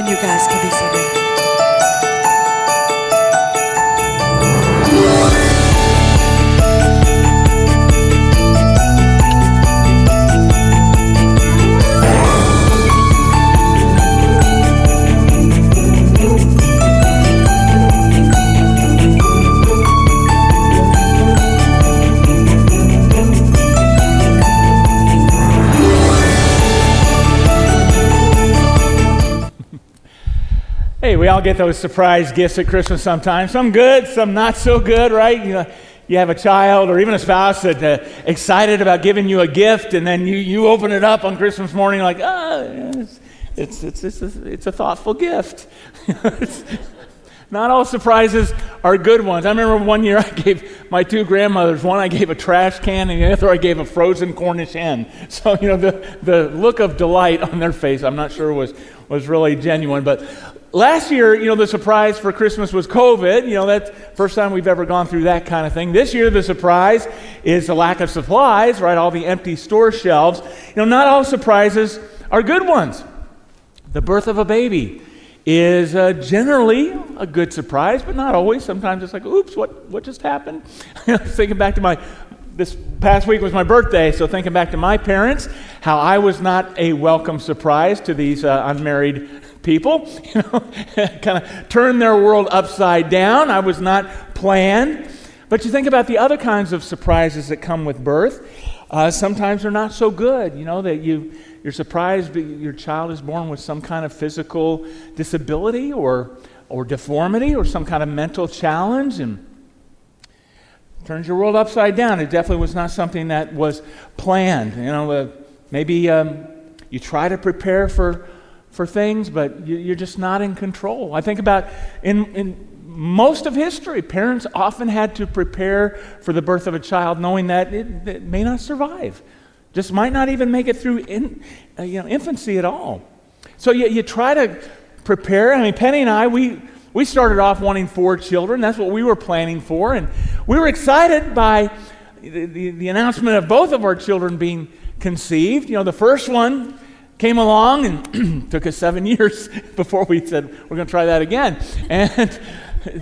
And you guys can be seated. We all get those surprise gifts at Christmas sometimes. Some good, some not so good, right? You know, you have a child or even a spouse that uh, excited about giving you a gift, and then you, you open it up on Christmas morning like, ah, it's, it's, it's, it's, a, it's a thoughtful gift. not all surprises are good ones. I remember one year I gave my two grandmothers, one I gave a trash can, and the other I gave a frozen Cornish hen. So, you know, the, the look of delight on their face, I'm not sure was, was really genuine. But last year, you know, the surprise for Christmas was COVID. You know, that's first time we've ever gone through that kind of thing. This year, the surprise is the lack of supplies, right? All the empty store shelves. You know, not all surprises are good ones. The birth of a baby is uh, generally a good surprise, but not always. Sometimes it's like, oops, what, what just happened? thinking back to my, this past week was my birthday, so thinking back to my parents, how I was not a welcome surprise to these uh, unmarried people, you know, kind of turned their world upside down. I was not planned. But you think about the other kinds of surprises that come with birth. Uh, sometimes they're not so good, you know, that you, you're surprised your child is born with some kind of physical disability or, or deformity or some kind of mental challenge and turns your world upside down. It definitely was not something that was planned. You know, uh, maybe um, you try to prepare for for things, but you're just not in control. I think about in, in most of history, parents often had to prepare for the birth of a child knowing that it, it may not survive, just might not even make it through in, uh, you know, infancy at all. So you, you try to prepare. I mean, Penny and I, we, we started off wanting four children. That's what we were planning for. And we were excited by the, the, the announcement of both of our children being conceived. You know, the first one, came along and took us seven years before we said we're going to try that again. And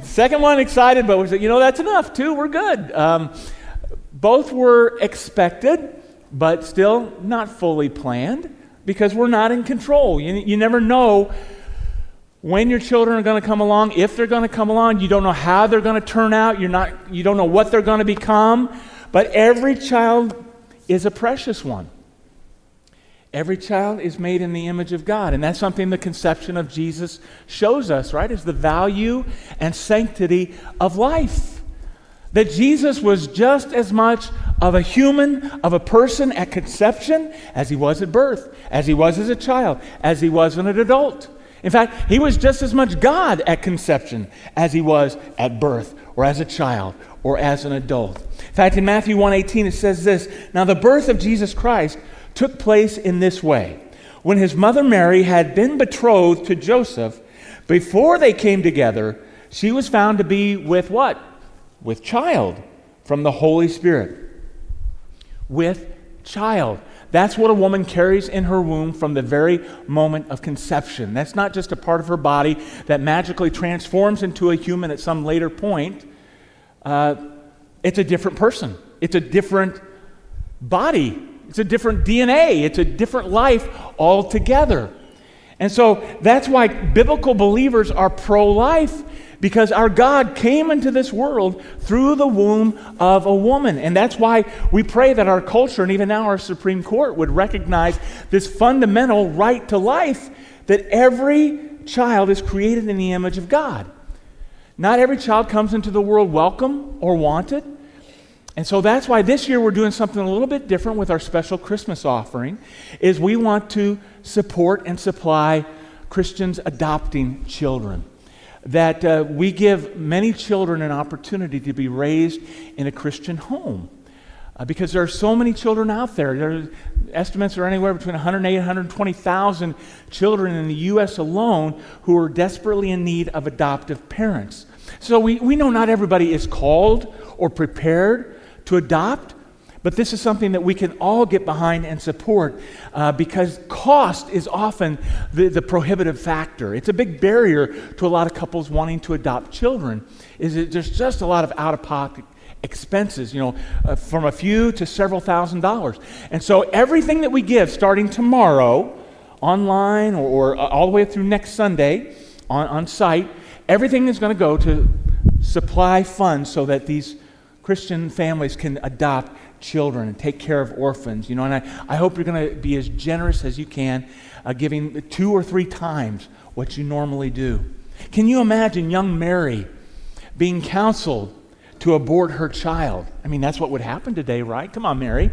second one, excited, but we said, you know, that's enough. Two, we're good. Um, both were expected, but still not fully planned because we're not in control. You, you never know when your children are going to come along, if they're going to come along. You don't know how they're going to turn out. You're not, you don't know what they're going to become. But every child is a precious one. Every child is made in the image of God. And that's something the conception of Jesus shows us, right? Is the value and sanctity of life. That Jesus was just as much of a human, of a person at conception as he was at birth, as he was as a child, as he was an adult. In fact, he was just as much God at conception as he was at birth or as a child or as an adult. In fact, in Matthew 1:18 it says this, "Now the birth of Jesus Christ took place in this way. When his mother Mary had been betrothed to Joseph, before they came together, she was found to be with what? With child from the Holy Spirit. With child. That's what a woman carries in her womb from the very moment of conception. That's not just a part of her body that magically transforms into a human at some later point. Uh, it's a different person, it's a different body it's a different DNA, it's a different life altogether. And so that's why biblical believers are pro life because our God came into this world through the womb of a woman. And that's why we pray that our culture and even now our Supreme Court would recognize this fundamental right to life that every child is created in the image of God. Not every child comes into the world welcome or wanted. And so that's why this year we're doing something a little bit different with our special Christmas offering is we want to support and supply Christians adopting children. That uh, we give many children an opportunity to be raised in a Christian home. Uh, because there are so many children out there. there estimates are anywhere between 180 and 120,000 children in the U.S. alone who are desperately in need of adoptive parents. So we, we know not everybody is called or prepared to adopt, But this is something that we can all get behind and support uh, because cost is often the, the prohibitive factor. It's a big barrier to a lot of couples wanting to adopt children. Is it, there's just a lot of out of pocket expenses, you know, uh, from a few to several thousand dollars. And so everything that we give starting tomorrow, online or, or uh, all the way through next Sunday on, on site, everything is going to go to supply funds so that these Christian families can adopt children and take care of orphans. You know, and I, I hope you're going to be as generous as you can, uh, giving two or three times what you normally do. Can you imagine young Mary being counseled to abort her child? I mean, that's what would happen today, right? Come on, Mary.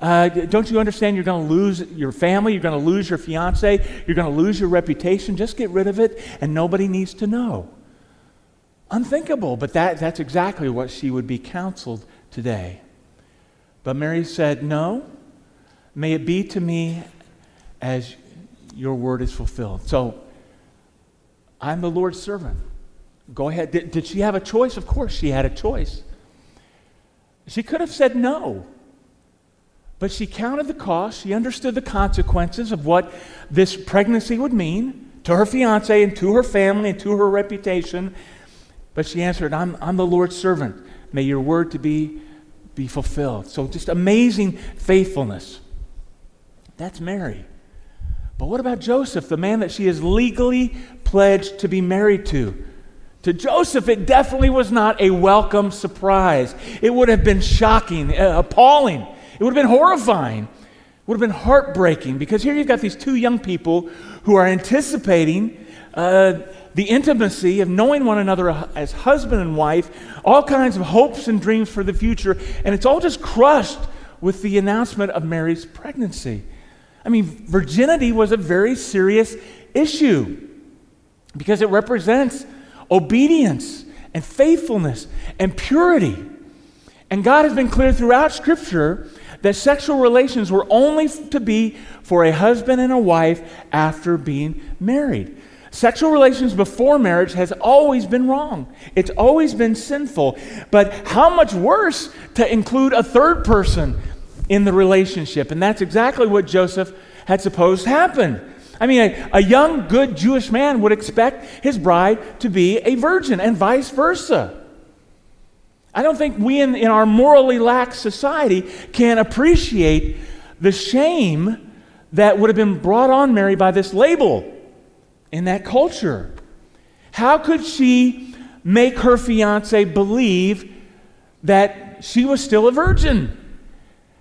Uh, don't you understand you're going to lose your family? You're going to lose your fiance? You're going to lose your reputation? Just get rid of it, and nobody needs to know. Unthinkable, but that, that's exactly what she would be counseled today. But Mary said, No, may it be to me as your word is fulfilled. So I'm the Lord's servant. Go ahead. Did, did she have a choice? Of course, she had a choice. She could have said no. But she counted the cost. She understood the consequences of what this pregnancy would mean to her fiance and to her family and to her reputation. But she answered, I'm, I'm the Lord's servant. May your word to be be fulfilled. So just amazing faithfulness. That's Mary. But what about Joseph, the man that she is legally pledged to be married to? To Joseph, it definitely was not a welcome surprise. It would have been shocking, uh, appalling. It would have been horrifying. It would have been heartbreaking because here you've got these two young people who are anticipating uh, the intimacy of knowing one another as husband and wife, all kinds of hopes and dreams for the future, and it's all just crushed with the announcement of Mary's pregnancy. I mean, virginity was a very serious issue because it represents obedience and faithfulness and purity. And God has been clear throughout Scripture that sexual relations were only to be for a husband and a wife after being married. Sexual relations before marriage has always been wrong. It's always been sinful. But how much worse to include a third person in the relationship? And that's exactly what Joseph had supposed happen. I mean, a, a young, good Jewish man would expect his bride to be a virgin and vice versa. I don't think we in, in our morally lax society can appreciate the shame that would have been brought on Mary by this label in that culture. How could she make her fiance believe that she was still a virgin?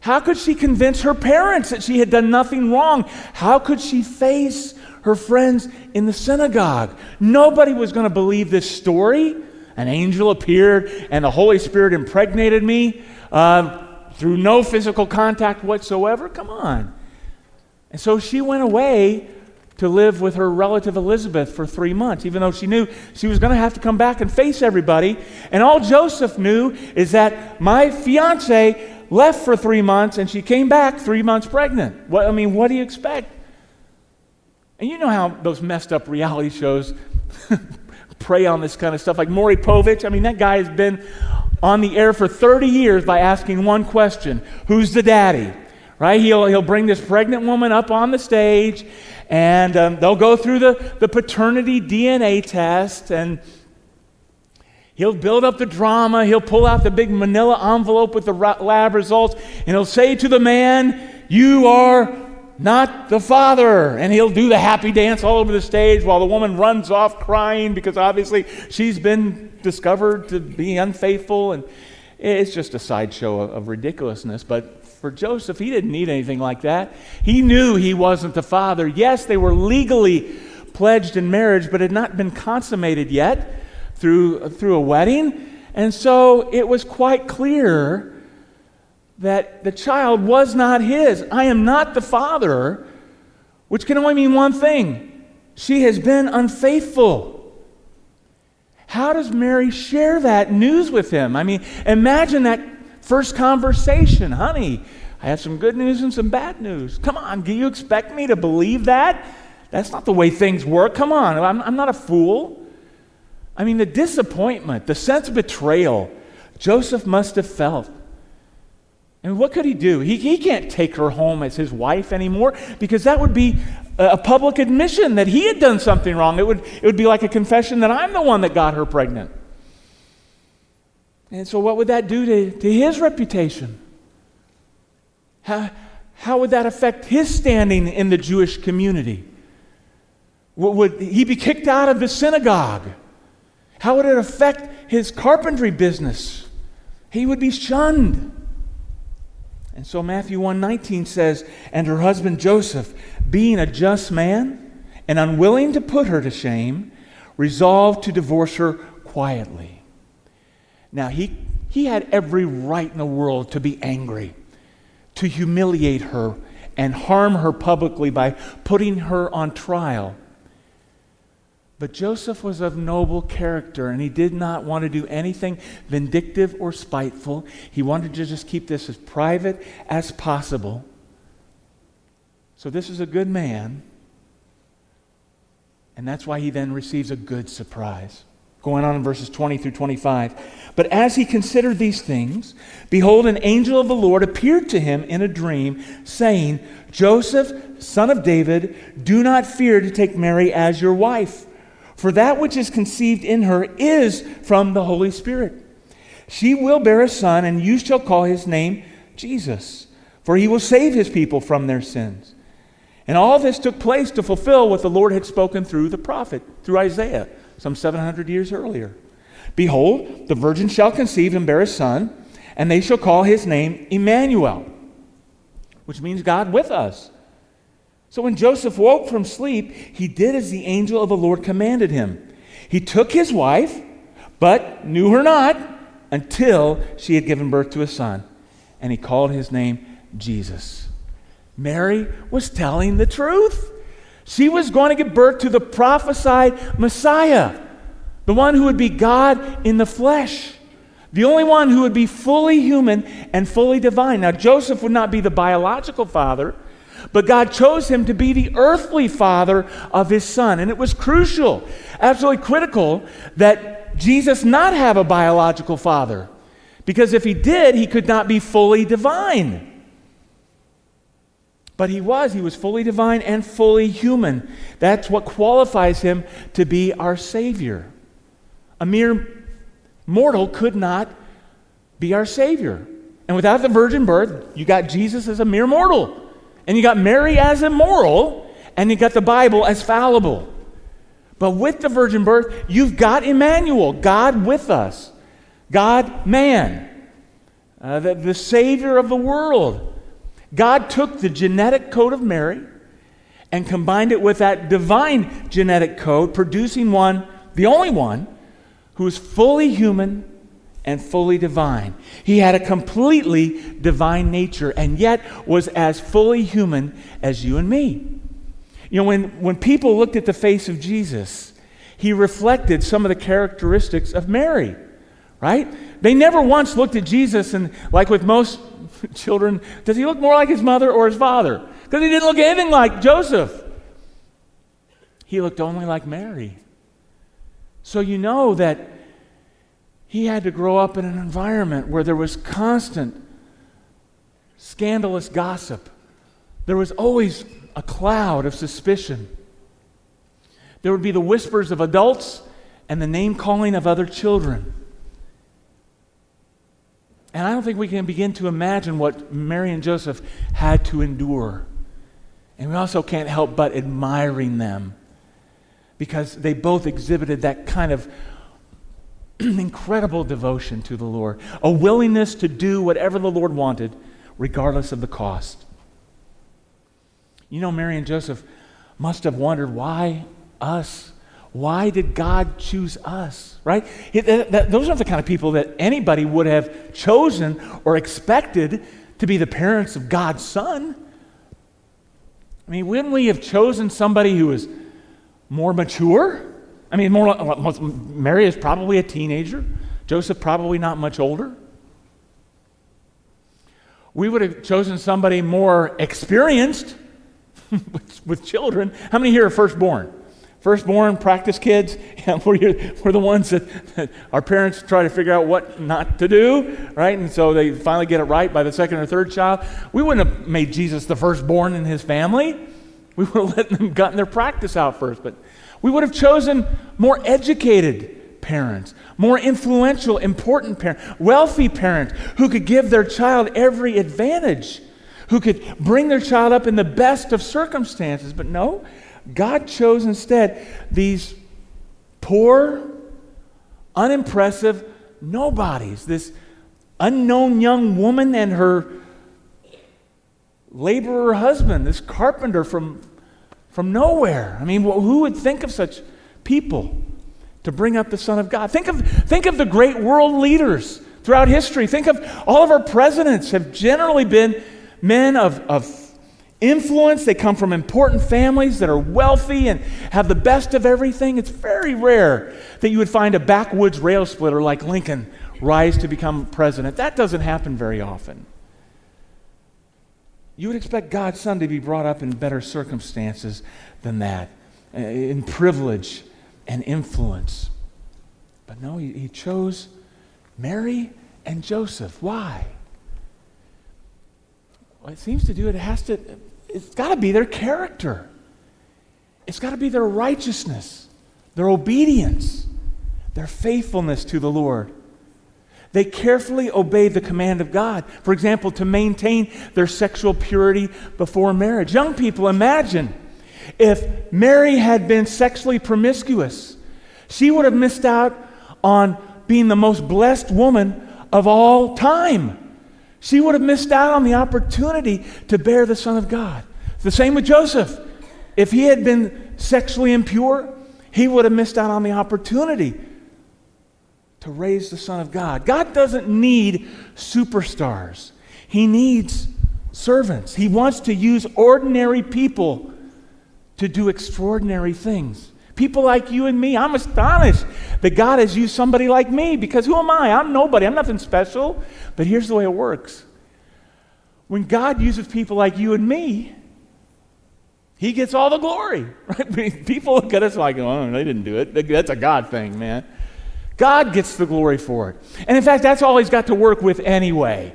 How could she convince her parents that she had done nothing wrong? How could she face her friends in the synagogue? Nobody was going to believe this story. An angel appeared and the Holy Spirit impregnated me uh, through no physical contact whatsoever. Come on. And so she went away to live with her relative Elizabeth for three months, even though she knew she was going to have to come back and face everybody. And all Joseph knew is that my fiance left for three months and she came back three months pregnant. What, I mean, what do you expect? And you know how those messed up reality shows prey on this kind of stuff. Like Maury Povich, I mean, that guy has been on the air for 30 years by asking one question Who's the daddy? Right? He'll, he'll bring this pregnant woman up on the stage and um, they'll go through the, the paternity DNA test, and he'll build up the drama. He'll pull out the big manila envelope with the lab results, and he'll say to the man, You are not the father. And he'll do the happy dance all over the stage while the woman runs off crying because obviously she's been discovered to be unfaithful. And it's just a sideshow of, of ridiculousness. But for Joseph, he didn't need anything like that. He knew he wasn't the father. Yes, they were legally pledged in marriage, but had not been consummated yet through, through a wedding. And so it was quite clear that the child was not his. I am not the father, which can only mean one thing she has been unfaithful. How does Mary share that news with him? I mean, imagine that First conversation, honey, I have some good news and some bad news. Come on, do you expect me to believe that? That's not the way things work. Come on, I'm, I'm not a fool. I mean, the disappointment, the sense of betrayal Joseph must have felt. And what could he do? He, he can't take her home as his wife anymore because that would be a, a public admission that he had done something wrong. It would, it would be like a confession that I'm the one that got her pregnant. And so, what would that do to, to his reputation? How, how would that affect his standing in the Jewish community? Would he be kicked out of the synagogue? How would it affect his carpentry business? He would be shunned. And so Matthew 1:19 says, "And her husband Joseph, being a just man and unwilling to put her to shame, resolved to divorce her quietly." Now he he had every right in the world to be angry, to humiliate her and harm her publicly by putting her on trial. But Joseph was of noble character, and he did not want to do anything vindictive or spiteful. He wanted to just keep this as private as possible. So, this is a good man, and that's why he then receives a good surprise. Going on in verses 20 through 25. But as he considered these things, behold, an angel of the Lord appeared to him in a dream, saying, Joseph, son of David, do not fear to take Mary as your wife for that which is conceived in her is from the Holy Spirit. She will bear a son, and you shall call his name Jesus, for he will save his people from their sins. And all this took place to fulfill what the Lord had spoken through the prophet, through Isaiah, some 700 years earlier. Behold, the virgin shall conceive and bear a son, and they shall call his name Emmanuel, which means God with us. So when Joseph woke from sleep, he did as the angel of the Lord commanded him. He took his wife, but knew her not until she had given birth to a son, and he called his name Jesus. Mary was telling the truth. She was going to give birth to the prophesied Messiah, the one who would be God in the flesh, the only one who would be fully human and fully divine. Now, Joseph would not be the biological father but God chose him to be the earthly father of his son. And it was crucial, absolutely critical, that Jesus not have a biological father. Because if he did, he could not be fully divine. But he was. He was fully divine and fully human. That's what qualifies him to be our Savior. A mere mortal could not be our Savior. And without the virgin birth, you got Jesus as a mere mortal. And you got Mary as immoral, and you got the Bible as fallible. But with the virgin birth, you've got Emmanuel, God with us, God man, uh, the, the Savior of the world. God took the genetic code of Mary and combined it with that divine genetic code, producing one, the only one, who is fully human and fully divine. He had a completely divine nature and yet was as fully human as you and me. You know, when, when people looked at the face of Jesus, he reflected some of the characteristics of Mary, right? They never once looked at Jesus and, like with most children, does he look more like his mother or his father? Because he didn't look anything like Joseph. He looked only like Mary. So you know that he had to grow up in an environment where there was constant scandalous gossip. There was always a cloud of suspicion. There would be the whispers of adults and the name calling of other children. And I don't think we can begin to imagine what Mary and Joseph had to endure. And we also can't help but admiring them because they both exhibited that kind of incredible devotion to the Lord, a willingness to do whatever the Lord wanted, regardless of the cost. You know, Mary and Joseph must have wondered why us? Why did God choose us? Right? Those aren't the kind of people that anybody would have chosen or expected to be the parents of God's son. I mean, wouldn't we have chosen somebody who was more mature? I mean, more, Mary is probably a teenager, Joseph probably not much older. We would have chosen somebody more experienced with, with, children. How many here are firstborn? Firstborn, practice kids, we're, we're the ones that, that, our parents try to figure out what not to do, right? And so they finally get it right by the second or third child. We wouldn't have made Jesus the firstborn in his family. We would have let them gotten their practice out first, but we would have chosen more educated parents, more influential, important parents, wealthy parents who could give their child every advantage, who could bring their child up in the best of circumstances. But no, God chose instead these poor, unimpressive nobodies, this unknown young woman and her laborer husband, this carpenter from, from nowhere. I mean, who would think of such people to bring up the Son of God? Think of, think of the great world leaders throughout history. Think of all of our presidents have generally been men of, of influence. They come from important families that are wealthy and have the best of everything. It's very rare that you would find a backwoods rail splitter like Lincoln rise to become president. That doesn't happen very often. You would expect God's son to be brought up in better circumstances than that, uh, in privilege and influence. But no, he, he chose Mary and Joseph. Why? Well, it seems to do it, it has to it's got to be their character. It's got to be their righteousness, their obedience, their faithfulness to the Lord. They carefully obey the command of God. For example, to maintain their sexual purity before marriage. Young people, imagine if Mary had been sexually promiscuous, she would have missed out on being the most blessed woman of all time. She would have missed out on the opportunity to bear the Son of God. The same with Joseph. If he had been sexually impure, he would have missed out on the opportunity to raise the Son of God. God doesn't need superstars, He needs servants. He wants to use ordinary people to do extraordinary things. People like you and me, I'm astonished that God has used somebody like me because who am I? I'm nobody. I'm nothing special. But here's the way it works when God uses people like you and me, He gets all the glory. Right? People look at us like, oh, they didn't do it. That's a God thing, man. God gets the glory for it. And in fact, that's all He's got to work with anyway.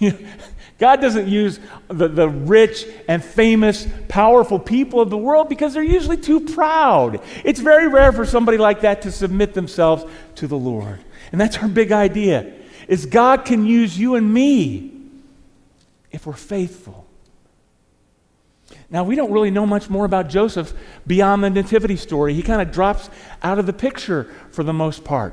God doesn't use the, the rich and famous, powerful people of the world because they're usually too proud. It's very rare for somebody like that to submit themselves to the Lord. And that's our big idea. Is God can use you and me if we're faithful. Now, we don't really know much more about Joseph beyond the nativity story. He kind of drops out of the picture for the most part.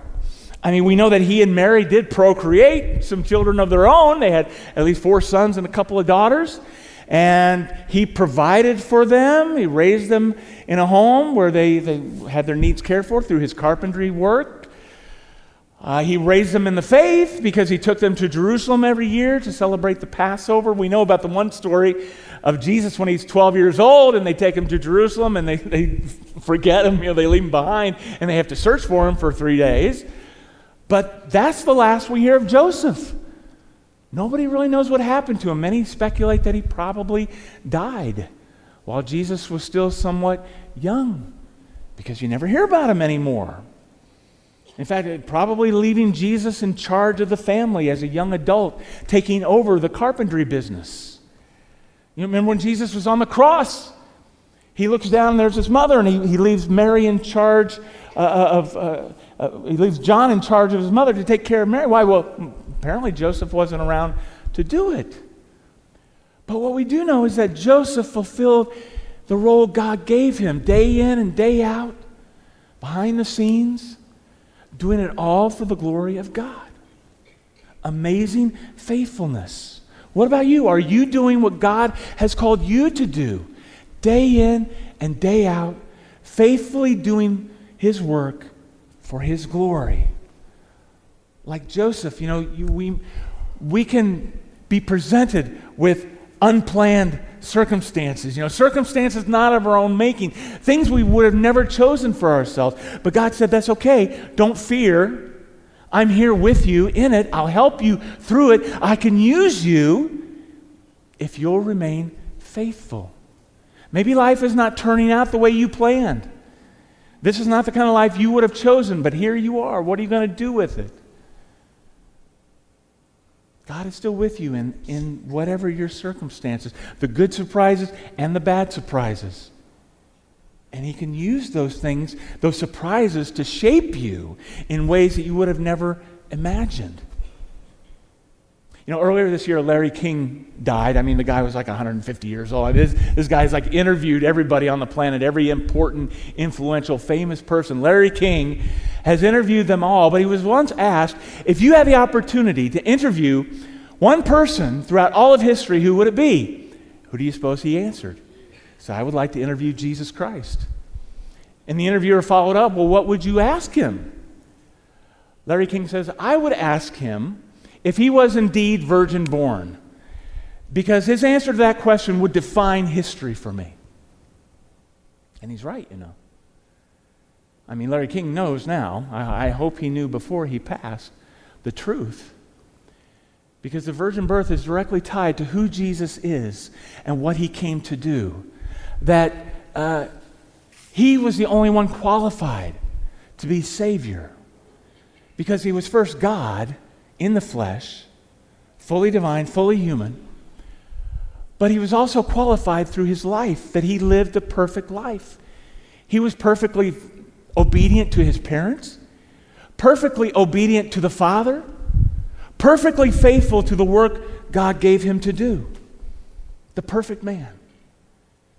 I mean, we know that he and Mary did procreate some children of their own. They had at least four sons and a couple of daughters. And he provided for them. He raised them in a home where they, they had their needs cared for through his carpentry work. Uh, he raised them in the faith because he took them to Jerusalem every year to celebrate the Passover. We know about the one story of Jesus when he's 12 years old and they take him to Jerusalem and they, they forget him, you know, they leave him behind and they have to search for him for three days. But that's the last we hear of Joseph. Nobody really knows what happened to him. Many speculate that he probably died while Jesus was still somewhat young because you never hear about him anymore. In fact, probably leaving Jesus in charge of the family as a young adult, taking over the carpentry business. You remember when Jesus was on the cross? He looks down, and there's his mother, and he, he leaves Mary in charge uh, uh of. Uh, uh, he leaves John in charge of his mother to take care of Mary. Why? Well, apparently Joseph wasn't around to do it. But what we do know is that Joseph fulfilled the role God gave him day in and day out, behind the scenes, doing it all for the glory of God. Amazing faithfulness. What about you? Are you doing what God has called you to do, day in and day out, faithfully doing His work for his glory. Like Joseph, you know, you, we, we can be presented with unplanned circumstances. You know, circumstances not of our own making, things we would have never chosen for ourselves. But God said, That's okay. Don't fear. I'm here with you in it. I'll help you through it. I can use you if you'll remain faithful. Maybe life is not turning out the way you planned. This is not the kind of life you would have chosen, but here you are. What are you going to do with it? God is still with you in, in whatever your circumstances, the good surprises and the bad surprises. And He can use those things, those surprises, to shape you in ways that you would have never imagined. You know, earlier this year, Larry King died. I mean, the guy was like 150 years old. This, this guy's like interviewed everybody on the planet, every important, influential, famous person. Larry King has interviewed them all, but he was once asked if you had the opportunity to interview one person throughout all of history, who would it be? Who do you suppose he answered? So I would like to interview Jesus Christ. And the interviewer followed up, Well, what would you ask him? Larry King says, I would ask him if he was indeed virgin born, because his answer to that question would define history for me. And he's right, you know. I mean, Larry King knows now, I, I hope he knew before he passed, the truth. Because the virgin birth is directly tied to who Jesus is and what he came to do. That uh, he was the only one qualified to be Savior. Because he was first God in the flesh, fully divine, fully human. But he was also qualified through his life, that he lived a perfect life. He was perfectly obedient to his parents, perfectly obedient to the Father, perfectly faithful to the work God gave him to do. The perfect man.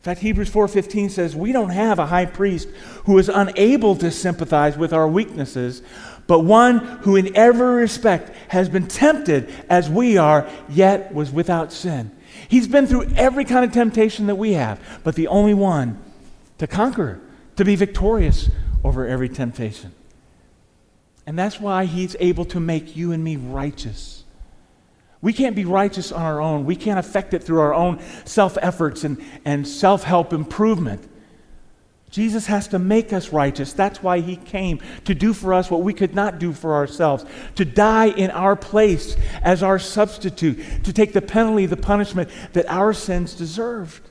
In fact, Hebrews 4:15 says, "We don't have a high priest who is unable to sympathize with our weaknesses, but one who in every respect has been tempted as we are, yet was without sin. He's been through every kind of temptation that we have, but the only one to conquer, to be victorious over every temptation. And that's why he's able to make you and me righteous. We can't be righteous on our own. We can't affect it through our own self efforts and, and self help improvement. Jesus has to make us righteous. That's why he came to do for us what we could not do for ourselves, to die in our place as our substitute, to take the penalty, the punishment that our sins deserved.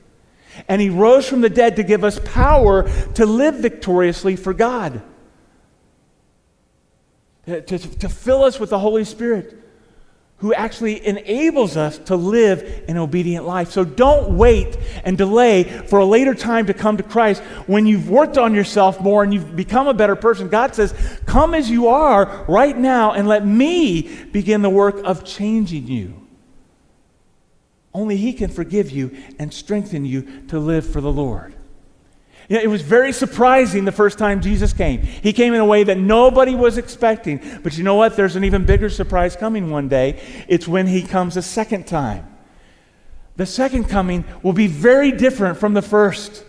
And he rose from the dead to give us power to live victoriously for God, to, to, to fill us with the Holy Spirit who actually enables us to live an obedient life. So don't wait and delay for a later time to come to Christ when you've worked on yourself more and you've become a better person. God says, Come as you are right now and let me begin the work of changing you. Only He can forgive you and strengthen you to live for the Lord. You know, it was very surprising the first time Jesus came. He came in a way that nobody was expecting. But you know what? There's an even bigger surprise coming one day. It's when he comes a second time. The second coming will be very different from the first.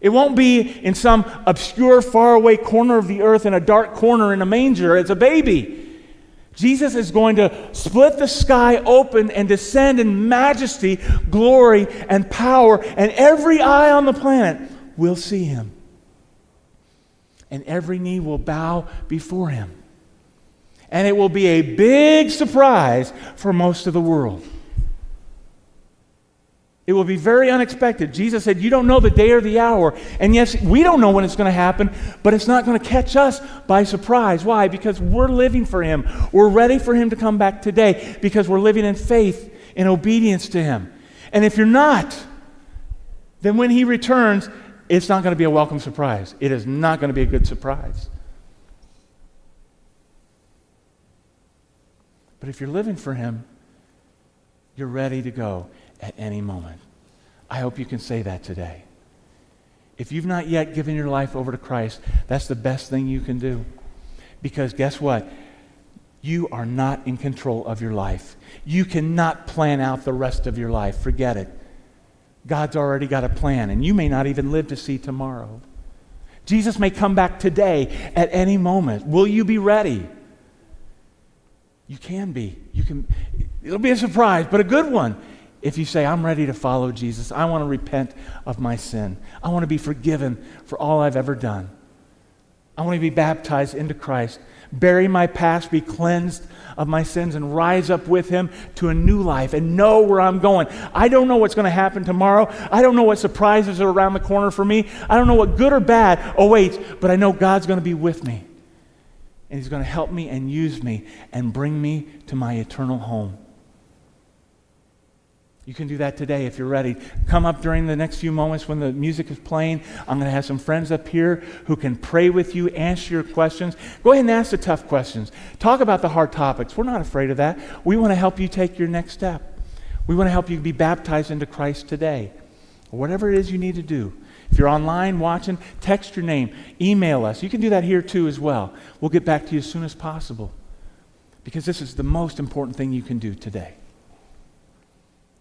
It won't be in some obscure, faraway corner of the earth in a dark corner in a manger as a baby. Jesus is going to split the sky open and descend in majesty, glory, and power, and every eye on the planet will see him. And every knee will bow before him. And it will be a big surprise for most of the world. It will be very unexpected. Jesus said, You don't know the day or the hour. And yes, we don't know when it's going to happen, but it's not going to catch us by surprise. Why? Because we're living for Him. We're ready for Him to come back today because we're living in faith, in obedience to Him. And if you're not, then when He returns, it's not going to be a welcome surprise. It is not going to be a good surprise. But if you're living for Him, you're ready to go at any moment. I hope you can say that today. If you've not yet given your life over to Christ, that's the best thing you can do. Because guess what? You are not in control of your life. You cannot plan out the rest of your life. Forget it. God's already got a plan, and you may not even live to see tomorrow. Jesus may come back today at any moment. Will you be ready? You can be. You can it'll be a surprise, but a good one. If you say, I'm ready to follow Jesus, I want to repent of my sin. I want to be forgiven for all I've ever done. I want to be baptized into Christ, bury my past, be cleansed of my sins, and rise up with Him to a new life and know where I'm going. I don't know what's going to happen tomorrow. I don't know what surprises are around the corner for me. I don't know what good or bad awaits, but I know God's going to be with me. And He's going to help me and use me and bring me to my eternal home. You can do that today if you're ready. Come up during the next few moments when the music is playing. I'm going to have some friends up here who can pray with you, answer your questions. Go ahead and ask the tough questions. Talk about the hard topics. We're not afraid of that. We want to help you take your next step. We want to help you be baptized into Christ today. Whatever it is you need to do. If you're online watching, text your name, email us. You can do that here too as well. We'll get back to you as soon as possible because this is the most important thing you can do today.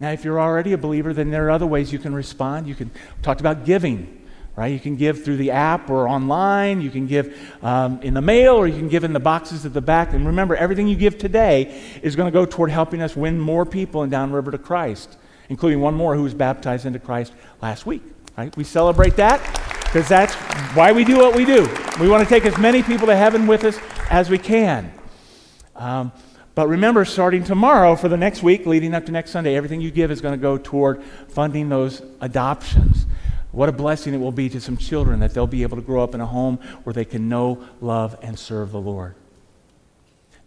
Now, if you're already a believer, then there are other ways you can respond. You can talk about giving, right? You can give through the app or online. You can give um, in the mail, or you can give in the boxes at the back. And remember, everything you give today is going to go toward helping us win more people in Downriver to Christ, including one more who was baptized into Christ last week. Right? We celebrate that because that's why we do what we do. We want to take as many people to heaven with us as we can. Um, but remember, starting tomorrow for the next week, leading up to next Sunday, everything you give is going to go toward funding those adoptions. What a blessing it will be to some children that they'll be able to grow up in a home where they can know, love, and serve the Lord.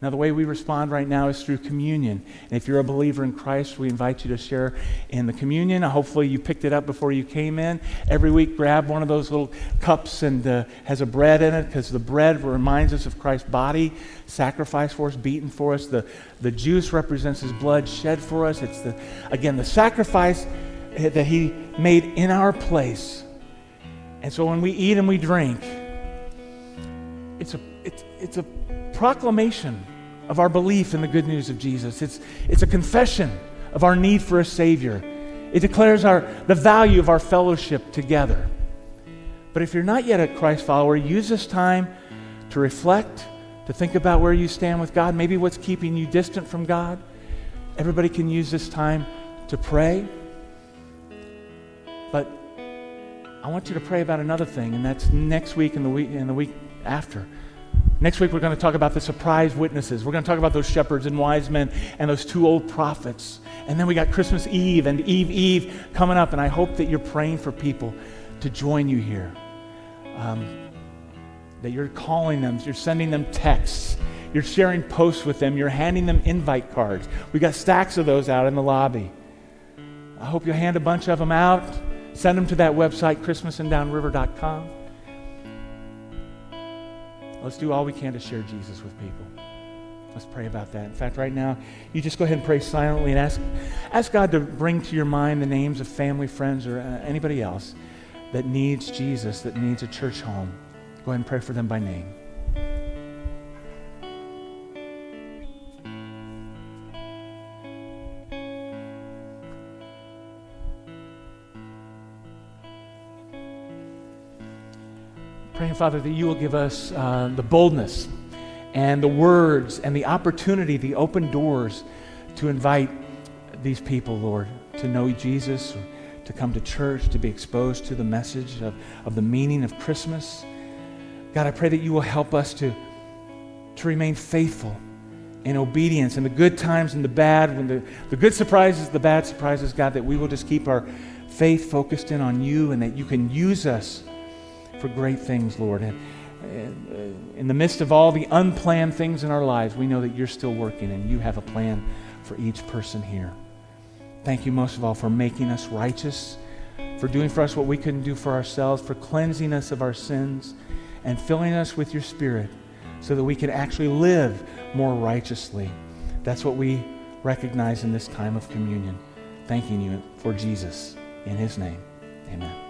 Now, the way we respond right now is through communion. And if you're a believer in Christ, we invite you to share in the communion. Hopefully, you picked it up before you came in. Every week, grab one of those little cups and uh, has a bread in it because the bread reminds us of Christ's body, sacrificed for us, beaten for us. The, the juice represents his blood shed for us. It's, the, again, the sacrifice that he made in our place. And so when we eat and we drink, it's a, it's, it's a proclamation of our belief in the good news of Jesus. It's, it's a confession of our need for a Savior. It declares our, the value of our fellowship together. But if you're not yet a Christ follower, use this time to reflect, to think about where you stand with God, maybe what's keeping you distant from God. Everybody can use this time to pray. But I want you to pray about another thing, and that's next week and the week and the week after. Next week, we're going to talk about the surprise witnesses. We're going to talk about those shepherds and wise men and those two old prophets. And then we got Christmas Eve and Eve Eve coming up. And I hope that you're praying for people to join you here. Um, that you're calling them, you're sending them texts, you're sharing posts with them, you're handing them invite cards. We got stacks of those out in the lobby. I hope you'll hand a bunch of them out. Send them to that website, christmasindownriver.com. Let's do all we can to share Jesus with people. Let's pray about that. In fact, right now, you just go ahead and pray silently and ask, ask God to bring to your mind the names of family, friends, or uh, anybody else that needs Jesus, that needs a church home. Go ahead and pray for them by name. Praying, Father, that you will give us uh, the boldness and the words and the opportunity, the open doors to invite these people, Lord, to know Jesus, to come to church, to be exposed to the message of, of the meaning of Christmas. God, I pray that you will help us to, to remain faithful in obedience in the good times and the bad, when the, the good surprises, the bad surprises, God, that we will just keep our faith focused in on you and that you can use us for great things, Lord. And uh, in the midst of all the unplanned things in our lives, we know that you're still working and you have a plan for each person here. Thank you most of all for making us righteous, for doing for us what we couldn't do for ourselves, for cleansing us of our sins, and filling us with your Spirit so that we can actually live more righteously. That's what we recognize in this time of communion. Thanking you for Jesus. In his name, amen.